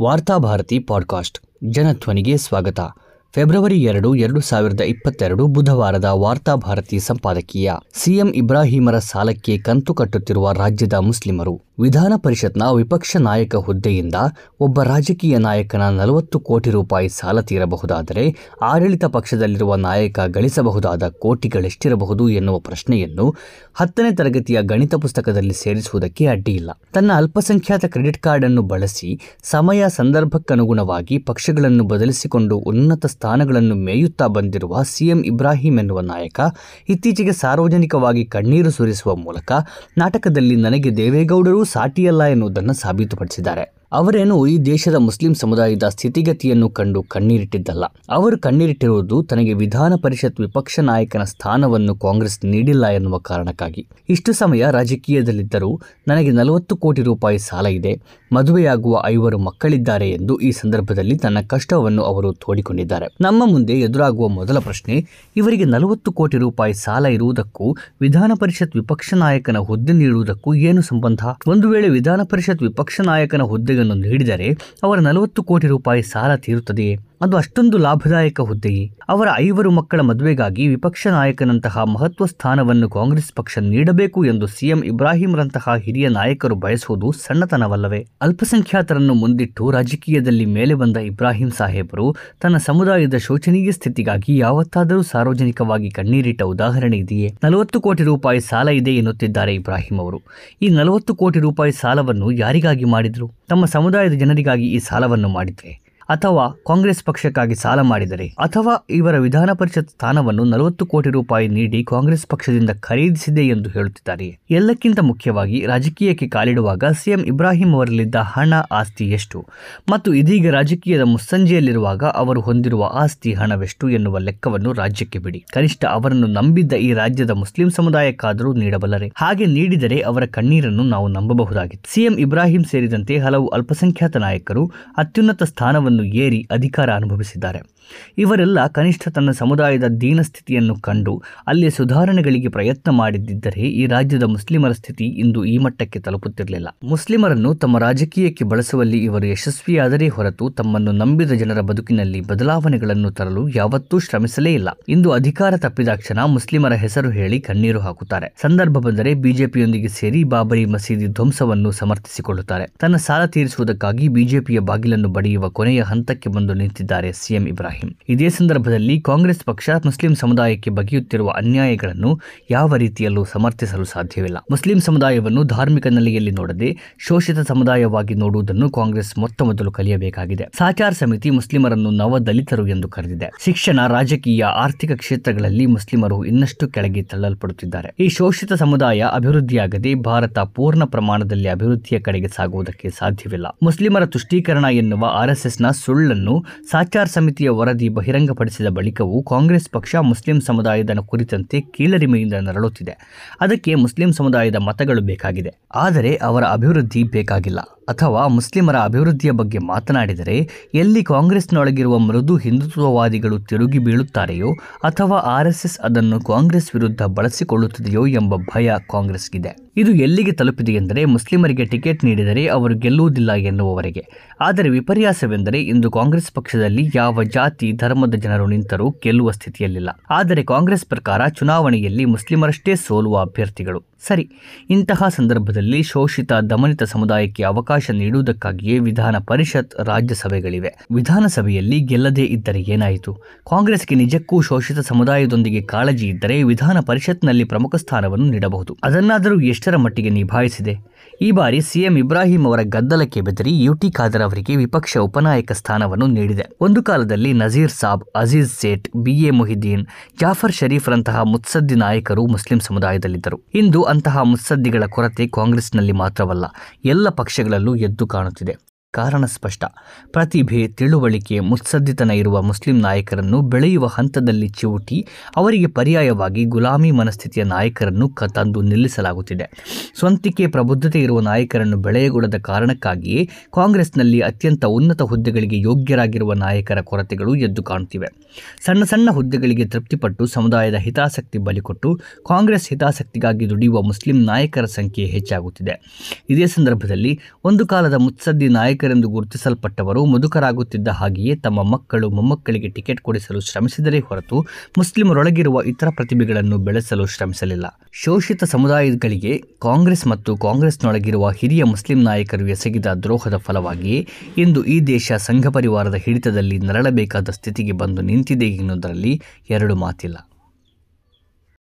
Varthabharati podcast ಜನಧ್ವನಿಗೆ ಸ್ವಾಗತ February ಎರಡು ಎರಡು ಸಾವಿರದ ಇಪ್ಪತ್ತೆರಡು ಬುಧವಾರದ ವಾರ್ತಾಭಾರತಿ ಸಂಪಾದಕೀಯ. ಸಿಎಂ ಇಬ್ರಾಹಿಮರ ಸಾಲಕ್ಕೆ ಕಂತು ಕಟ್ಟುತ್ತಿರುವ ರಾಜ್ಯದ ಮುಸ್ಲಿಮರು, ವಿಧಾನ ಪರಿಷತ್ನ ವಿಪಕ್ಷ ನಾಯಕ ಹುದ್ದೆಯಿಂದ ಒಬ್ಬ ರಾಜಕೀಯ ನಾಯಕನ ನಲವತ್ತು ಕೋಟಿ ರೂಪಾಯಿ ಸಾಲ ತೀರಬಹುದಾದರೆ, ಆಡಳಿತ ಪಕ್ಷದಲ್ಲಿರುವ ನಾಯಕ ಗಳಿಸಬಹುದಾದ ಕೋಟಿಗಳೆಷ್ಟಿರಬಹುದು ಎನ್ನುವ ಪ್ರಶ್ನೆಯನ್ನು ಹತ್ತನೇ ತರಗತಿಯ ಗಣಿತ ಪುಸ್ತಕದಲ್ಲಿ ಸೇರಿಸುವುದಕ್ಕೆ ಅಡ್ಡಿಯಿಲ್ಲ. ತನ್ನ ಅಲ್ಪಸಂಖ್ಯಾತ ಕ್ರೆಡಿಟ್ ಕಾರ್ಡ್ ಅನ್ನು ಬಳಸಿ, ಸಮಯ ಸಂದರ್ಭಕ್ಕನುಗುಣವಾಗಿ ಪಕ್ಷಗಳನ್ನು ಬದಲಿಸಿಕೊಂಡು ಉನ್ನತ ಸ್ಥಾನಗಳನ್ನು ಮೇಯುತ್ತಾ ಬಂದಿರುವ ಸಿಎಂ ಇಬ್ರಾಹಿಂ ಎನ್ನುವ ನಾಯಕ, ಇತ್ತೀಚೆಗೆ ಸಾರ್ವಜನಿಕವಾಗಿ ಕಣ್ಣೀರು ಸುರಿಸುವ ಮೂಲಕ ನಾಟಕದಲ್ಲಿ ನನಗೆ ದೇವೇಗೌಡರೂ ಸಾಟಿಯಲ್ಲ ಎನ್ನುವುದನ್ನು ಸಾಬೀತುಪಡಿಸಿದ್ದಾರೆ. ಅವರೇನು ಈ ದೇಶದ ಮುಸ್ಲಿಂ ಸಮುದಾಯದ ಸ್ಥಿತಿಗತಿಯನ್ನು ಕಂಡು ಕಣ್ಣೀರಿಟ್ಟಿದ್ದಲ್ಲ. ಅವರು ಕಣ್ಣೀರಿಟ್ಟಿರುವುದು ತನಗೆ ವಿಧಾನ ಪರಿಷತ್ ವಿಪಕ್ಷ ನಾಯಕನ ಸ್ಥಾನವನ್ನು ಕಾಂಗ್ರೆಸ್ ನೀಡಿಲ್ಲ ಎನ್ನುವ ಕಾರಣಕ್ಕಾಗಿ. ಇಷ್ಟು ಸಮಯ ರಾಜಕೀಯದಲ್ಲಿದ್ದರೂ ನನಗೆ ನಲವತ್ತು ಕೋಟಿ ರೂಪಾಯಿ ಸಾಲ ಇದೆ, ಮದುವೆಯಾಗುವ ಐವರು ಮಕ್ಕಳಿದ್ದಾರೆ ಎಂದು ಈ ಸಂದರ್ಭದಲ್ಲಿ ತನ್ನ ಕಷ್ಟವನ್ನು ಅವರು ತೋಡಿಕೊಂಡಿದ್ದಾರೆ. ನಮ್ಮ ಮುಂದೆ ಎದುರಾಗುವ ಮೊದಲ ಪ್ರಶ್ನೆ, ಇವರಿಗೆ ನಲವತ್ತು ಕೋಟಿ ರೂಪಾಯಿ ಸಾಲ ಇರುವುದಕ್ಕೂ ವಿಧಾನ ಪರಿಷತ್ ವಿಪಕ್ಷ ನಾಯಕನ ಹುದ್ದೆ ನೀಡುವುದಕ್ಕೂ ಏನು ಸಂಬಂಧ? ಒಂದು ವೇಳೆ ವಿಧಾನ ಪರಿಷತ್ ವಿಪಕ್ಷ ನಾಯಕನ ಹುದ್ದೆಯನ್ನು ಹಿಡಿದರೆ ಅವರ ನಲವತ್ತು ಕೋಟಿ ರೂಪಾಯಿ ಸಾಲ ತೀರುತ್ತದೆಯೇ ಅದು ಅಷ್ಟೊಂದು ಲಾಭದಾಯಕ ಹುದ್ದೆಯೇ ಅವರ ಐವರು ಮಕ್ಕಳ ಮದುವೆಗಾಗಿ ವಿಪಕ್ಷ ನಾಯಕನಂತಹ ಮಹತ್ವ ಸ್ಥಾನವನ್ನು ಕಾಂಗ್ರೆಸ್ ಪಕ್ಷ ನೀಡಬೇಕು ಎಂದು ಸಿಎಂ ಇಬ್ರಾಹಿಂರಂತಹ ಹಿರಿಯ ನಾಯಕರು ಬಯಸುವುದು ಸಣ್ಣತನವಲ್ಲವೇ? ಅಲ್ಪಸಂಖ್ಯಾತರನ್ನು ಮುಂದಿಟ್ಟು ರಾಜಕೀಯದಲ್ಲಿ ಮೇಲೆ ಬಂದ ಇಬ್ರಾಹಿಂ ಸಾಹೇಬರು ತನ್ನ ಸಮುದಾಯದ ಶೋಚನೀಯ ಸ್ಥಿತಿಗಾಗಿ ಯಾವತ್ತಾದರೂ ಸಾರ್ವಜನಿಕವಾಗಿ ಕಣ್ಣೀರಿಟ್ಟ ಉದಾಹರಣೆ ಇದೆಯೇ? ನಲವತ್ತು ಕೋಟಿ ರೂಪಾಯಿ ಸಾಲ ಇದೆ ಎನ್ನುತ್ತಿದ್ದಾರೆ ಇಬ್ರಾಹಿಂ ಅವರು. ಈ ನಲವತ್ತು ಕೋಟಿ ರೂಪಾಯಿ ಸಾಲವನ್ನು ಯಾರಿಗಾಗಿ ಮಾಡಿದ್ರು? ತಮ್ಮ ಸಮುದಾಯದ ಜನರಿಗಾಗಿ ಈ ಸಾಲವನ್ನು ಮಾಡಿದ್ರೆ? ಅಥವಾ ಕಾಂಗ್ರೆಸ್ ಪಕ್ಷಕ್ಕಾಗಿ ಸಾಲ ಮಾಡಿದರೆ ಅಥವಾ ಇವರ ವಿಧಾನ ಪರಿಷತ್ ಸ್ಥಾನವನ್ನು ನಲವತ್ತು ಕೋಟಿ ರೂಪಾಯಿ ನೀಡಿ ಕಾಂಗ್ರೆಸ್ ಪಕ್ಷದಿಂದ ಖರೀದಿಸಿದೆ ಎಂದು ಹೇಳುತ್ತಿದ್ದಾರೆ. ಎಲ್ಲಕ್ಕಿಂತ ಮುಖ್ಯವಾಗಿ ರಾಜಕೀಯಕ್ಕೆ ಕಾಲಿಡುವಾಗ ಸಿಎಂ ಇಬ್ರಾಹಿಂ ಅವರಲ್ಲಿದ್ದ ಹಣ ಆಸ್ತಿ ಎಷ್ಟು? ಮತ್ತು ಇದೀಗ ರಾಜಕೀಯದ ಮುಸ್ಸಂಜೆಯಲ್ಲಿರುವಾಗ ಅವರು ಹೊಂದಿರುವ ಆಸ್ತಿ ಹಣವೆಷ್ಟು ಎನ್ನುವ ಲೆಕ್ಕವನ್ನು ರಾಜ್ಯಕ್ಕೆ ಬಿಡಿ. ಕನಿಷ್ಠ ಅವರನ್ನು ನಂಬಿದ್ದ ಈ ರಾಜ್ಯದ ಮುಸ್ಲಿಂ ಸಮುದಾಯಕ್ಕಾದರೂ ನೀಡಬಲ್ಲರೆ. ಹಾಗೆ ನೀಡಿದರೆ ಅವರ ಕಣ್ಣೀರನ್ನು ನಾವು ನಂಬಬಹುದಾಗಿತ್ತು. ಸಿಎಂ ಇಬ್ರಾಹಿಂ ಸೇರಿದಂತೆ ಹಲವು ಅಲ್ಪಸಂಖ್ಯಾತ ನಾಯಕರು ಅತ್ಯುನ್ನತ ಸ್ಥಾನವನ್ನು ಏರಿ ಅಧಿಕಾರ ಅನುಭವಿಸಿದ್ದಾರೆ. ಇವರೆಲ್ಲ ಕನಿಷ್ಠ ತನ್ನ ಸಮುದಾಯದ ದೀನಸ್ಥಿತಿಯನ್ನು ಕಂಡು ಅಲ್ಲಿ ಸುಧಾರಣೆಗಳಿಗೆ ಪ್ರಯತ್ನ ಮಾಡಿದ್ದರೆ ಈ ರಾಜ್ಯದ ಮುಸ್ಲಿಮರ ಸ್ಥಿತಿ ಇಂದು ಈ ಮಟ್ಟಕ್ಕೆ ತಲುಪುತ್ತಿರಲಿಲ್ಲ. ಮುಸ್ಲಿಮರನ್ನು ತಮ್ಮ ರಾಜಕೀಯಕ್ಕೆ ಬಳಸುವಲ್ಲಿ ಇವರು ಯಶಸ್ವಿಯಾದರೆ ಹೊರತು ತಮ್ಮನ್ನು ನಂಬಿದ ಜನರ ಬದುಕಿನಲ್ಲಿ ಬದಲಾವಣೆಗಳನ್ನು ತರಲು ಯಾವತ್ತೂ ಶ್ರಮಿಸಲೇ ಇಲ್ಲ. ಇಂದು ಅಧಿಕಾರ ತಪ್ಪಿದಾಕ್ಷಣ ಮುಸ್ಲಿಮರ ಹೆಸರು ಹೇಳಿ ಕಣ್ಣೀರು ಹಾಕುತ್ತಾರೆ. ಸಂದರ್ಭ ಬಂದರೆ ಬಿಜೆಪಿಯೊಂದಿಗೆ ಸೇರಿ ಬಾಬರಿ ಮಸೀದಿ ಧ್ವಂಸವನ್ನು ಸಮರ್ಥಿಸಿಕೊಳ್ಳುತ್ತಾರೆ. ತನ್ನ ಸಾಲ ತೀರಿಸುವುದಕ್ಕಾಗಿ ಬಿಜೆಪಿಯ ಬಾಗಿಲನ್ನು ಬಡಿಯುವ ಕೊನೆಯ ಹಂತಕ್ಕೆ ಬಂದು ನಿಂತಿದ್ದಾರೆ ಸಿಎಂ ಇಬ್ರಾಹಿಂ. ಇದೇ ಸಂದರ್ಭದಲ್ಲಿ ಕಾಂಗ್ರೆಸ್ ಪಕ್ಷ ಮುಸ್ಲಿಂ ಸಮುದಾಯಕ್ಕೆ ಬಗೆಯುತ್ತಿರುವ ಅನ್ಯಾಯಗಳನ್ನು ಯಾವ ರೀತಿಯಲ್ಲೂ ಸಮರ್ಥಿಸಲು ಸಾಧ್ಯವಿಲ್ಲ. ಮುಸ್ಲಿಂ ಸಮುದಾಯವನ್ನು ಧಾರ್ಮಿಕ ನೆಲೆಯಲ್ಲಿ ನೋಡದೆ ಶೋಷಿತ ಸಮುದಾಯವಾಗಿ ನೋಡುವುದನ್ನು ಕಾಂಗ್ರೆಸ್ ಮೊತ್ತ ಮೊದಲು ಕಲಿಯಬೇಕಾಗಿದೆ. ಸಾಚಾರ್ ಸಮಿತಿ ಮುಸ್ಲಿಮರನ್ನು ನವ ದಲಿತರು ಎಂದು ಕರೆದಿದೆ. ಶಿಕ್ಷಣ, ರಾಜಕೀಯ, ಆರ್ಥಿಕ ಕ್ಷೇತ್ರಗಳಲ್ಲಿ ಮುಸ್ಲಿಮರು ಇನ್ನಷ್ಟು ಕೆಳಗೆ ತಳ್ಳಲ್ಪಡುತ್ತಿದ್ದಾರೆ. ಈ ಶೋಷಿತ ಸಮುದಾಯ ಅಭಿವೃದ್ಧಿಯಾಗದೆ ಭಾರತ ಪೂರ್ಣ ಪ್ರಮಾಣದಲ್ಲಿ ಅಭಿವೃದ್ಧಿಯ ಕಡೆಗೆ ಸಾಗುವುದಕ್ಕೆ ಸಾಧ್ಯವಿಲ್ಲ. ಮುಸ್ಲಿಮರ ತುಷ್ಟೀಕರಣ ಎನ್ನುವ ಆರ್ಎಸ್ಎಸ್ನ ಸುಳ್ಳನ್ನು ಸಾಚಾರ್ ಸಮಿತಿಯ ವರದಿ ಬಹಿರಂಗಪಡಿಸಿದ ಬಳಿಕವೂ ಕಾಂಗ್ರೆಸ್ ಪಕ್ಷ ಮುಸ್ಲಿಂ ಸಮುದಾಯದ ಕುರಿತಂತೆ ಕೀಳರಿಮೆಯಿಂದ ನರಳುತ್ತಿದೆ. ಅದಕ್ಕೆ ಮುಸ್ಲಿಂ ಸಮುದಾಯದ ಮತಗಳು ಬೇಕಾಗಿದೆ. ಆದರೆ ಅವರ ಅಭಿವೃದ್ಧಿ ಬೇಕಾಗಿಲ್ಲ. ಅಥವಾ ಮುಸ್ಲಿಮರ ಅಭಿವೃದ್ಧಿಯ ಬಗ್ಗೆ ಮಾತನಾಡಿದರೆ, ಎಲ್ಲಿ ಕಾಂಗ್ರೆಸ್ನೊಳಗಿರುವ ಮೃದು ಹಿಂದುತ್ವವಾದಿಗಳು ತಿರುಗಿ ಬೀಳುತ್ತಾರೆಯೋ ಅಥವಾ ಆರ್ಎಸ್ಎಸ್ ಅದನ್ನು ಕಾಂಗ್ರೆಸ್ ವಿರುದ್ಧ ಬಳಸಿಕೊಳ್ಳುತ್ತದೆಯೋ ಎಂಬ ಭಯ ಕಾಂಗ್ರೆಸ್ಗಿದೆ. ಇದು ಎಲ್ಲಿಗೆ ತಲುಪಿದೆ ಎಂದರೆ ಮುಸ್ಲಿಮರಿಗೆ ಟಿಕೆಟ್ ನೀಡಿದರೆ ಅವರು ಗೆಲ್ಲುವುದಿಲ್ಲ ಎನ್ನುವವರೆಗೆ. ಆದರೆ ವಿಪರ್ಯಾಸವೆಂದರೆ ಇಂದು ಕಾಂಗ್ರೆಸ್ ಪಕ್ಷದಲ್ಲಿ ಯಾವ ಜಾತಿ, ಧರ್ಮದ ಜನರು ನಿಂತರೂ ಗೆಲ್ಲುವ ಸ್ಥಿತಿಯಲ್ಲಿಲ್ಲ. ಆದರೆ ಕಾಂಗ್ರೆಸ್ ಪ್ರಕಾರ ಚುನಾವಣೆಯಲ್ಲಿ ಮುಸ್ಲಿಮರಷ್ಟೇ ಸೋಲುವ ಅಭ್ಯರ್ಥಿಗಳು. ಸರಿ, ಇಂತಹ ಸಂದರ್ಭದಲ್ಲಿ ಶೋಷಿತ ದಮನಿತ ಸಮುದಾಯಕ್ಕೆ ಅವಕಾಶ ನೀಡುವುದಕ್ಕಾಗಿಯೇ ವಿಧಾನ ಪರಿಷತ್ ರಾಜ್ಯಸಭೆಗಳಿವೆ. ವಿಧಾನಸಭೆಯಲ್ಲಿ ಗೆಲ್ಲದೇ ಇದ್ದರೆ ಏನಾಯಿತು? ಕಾಂಗ್ರೆಸ್ಗೆ ನಿಜಕ್ಕೂ ಶೋಷಿತ ಸಮುದಾಯದೊಂದಿಗೆ ಕಾಳಜಿ ಇದ್ದರೆ ವಿಧಾನ ಪರಿಷತ್ನಲ್ಲಿ ಪ್ರಮುಖ ಸ್ಥಾನವನ್ನು ನೀಡಬಹುದು. ಅದನ್ನಾದರೂ ಎಷ್ಟರ ಮಟ್ಟಿಗೆ ನಿಭಾಯಿಸಿದೆ? ಈ ಬಾರಿ ಸಿಎಂ ಇಬ್ರಾಹಿಂ ಅವರ ಗದ್ದಲಕ್ಕೆ ಬೆದರಿ ಯುಟಿ ಖಾದರ್ ಅವರಿಗೆ ವಿಪಕ್ಷ ಉಪನಾಯಕ ಸ್ಥಾನವನ್ನು ನೀಡಿದೆ. ಒಂದು ಕಾಲದಲ್ಲಿ ನಜೀರ್ ಸಾಬ್, ಅಜೀಜ್ ಸೇಠ್ ಬಿಎ ಮೊಹಿದ್ದೀನ್, ಜಾಫರ್ ಶರೀಫ್ರಂತಹ ಮುತ್ಸದ್ದಿ ನಾಯಕರು ಮುಸ್ಲಿಂ ಸಮುದಾಯದಲ್ಲಿದ್ದರು. ಇಂದು ಅಂತಹ ಮುತ್ಸದ್ದಿಗಳ ಕೊರತೆ ಕಾಂಗ್ರೆಸ್ನಲ್ಲಿ ಮಾತ್ರವಲ್ಲ ಎಲ್ಲ ಪಕ್ಷಗಳಲ್ಲೂ ಎದ್ದು ಕಾಣುತ್ತಿದೆ. ಕಾರಣ ಸ್ಪಷ್ಟ. ಪ್ರತಿಭೆ, ತಿಳುವಳಿಕೆ, ಮುತ್ಸದ್ದಿತನ ಇರುವ ಮುಸ್ಲಿಂ ನಾಯಕರನ್ನು ಬೆಳೆಯುವ ಹಂತದಲ್ಲಿ ಚಿವುಟಿ ಅವರಿಗೆ ಪರ್ಯಾಯವಾಗಿ ಗುಲಾಮಿ ಮನಸ್ಥಿತಿಯ ನಾಯಕರನ್ನು ತಂದು ನಿಲ್ಲಿಸಲಾಗುತ್ತಿದೆ. ಸ್ವಂತಿಕೆ, ಪ್ರಬುದ್ಧತೆ ಇರುವ ನಾಯಕರನ್ನು ಬೆಳೆಯಗೊಳ್ಳದ ಕಾರಣಕ್ಕಾಗಿಯೇ ಕಾಂಗ್ರೆಸ್ನಲ್ಲಿ ಅತ್ಯಂತ ಉನ್ನತ ಹುದ್ದೆಗಳಿಗೆ ಯೋಗ್ಯರಾಗಿರುವ ನಾಯಕರ ಕೊರತೆಗಳು ಎದ್ದು ಕಾಣುತ್ತಿವೆ. ಸಣ್ಣ ಸಣ್ಣ ಹುದ್ದೆಗಳಿಗೆ ತೃಪ್ತಿಪಟ್ಟು ಸಮುದಾಯದ ಹಿತಾಸಕ್ತಿ ಬಲಿಕೊಟ್ಟು ಕಾಂಗ್ರೆಸ್ ಹಿತಾಸಕ್ತಿಗಾಗಿ ದುಡಿಯುವ ಮುಸ್ಲಿಂ ನಾಯಕರ ಸಂಖ್ಯೆ ಹೆಚ್ಚಾಗುತ್ತಿದೆ. ಇದೇ ಸಂದರ್ಭದಲ್ಲಿ ಒಂದು ಕಾಲದ ಮುತ್ಸದ್ದಿ ನಾಯಕ ನಾಯಕರೆಂದು ಗುರುತಿಸಲ್ಪಟ್ಟವರು ಮುದುಕರಾಗುತ್ತಿದ್ದ ಹಾಗೆಯೇ ತಮ್ಮ ಮಕ್ಕಳು ಮೊಮ್ಮಕ್ಕಳಿಗೆ ಟಿಕೆಟ್ ಕೊಡಿಸಲು ಶ್ರಮಿಸಿದರೇ ಹೊರತು ಮುಸ್ಲಿಮರೊಳಗಿರುವ ಇತರ ಪ್ರತಿಭೆಗಳನ್ನು ಬೆಳೆಸಲು ಶ್ರಮಿಸಲಿಲ್ಲ. ಶೋಷಿತ ಸಮುದಾಯಗಳಿಗೆ ಕಾಂಗ್ರೆಸ್ ಮತ್ತು ಕಾಂಗ್ರೆಸ್ನೊಳಗಿರುವ ಹಿರಿಯ ಮುಸ್ಲಿಂ ನಾಯಕರು ಎಸಗಿದ ದ್ರೋಹದ ಫಲವಾಗಿಯೇ ಇಂದು ಈ ದೇಶ ಸಂಘ ಪರಿವಾರದ ಹಿಡಿತದಲ್ಲಿ ನರಳಬೇಕಾದ ಸ್ಥಿತಿಗೆ ಬಂದು ನಿಂತಿದೆ ಎನ್ನುವುದರಲ್ಲಿ ಎರಡು ಮಾತಿಲ್ಲ.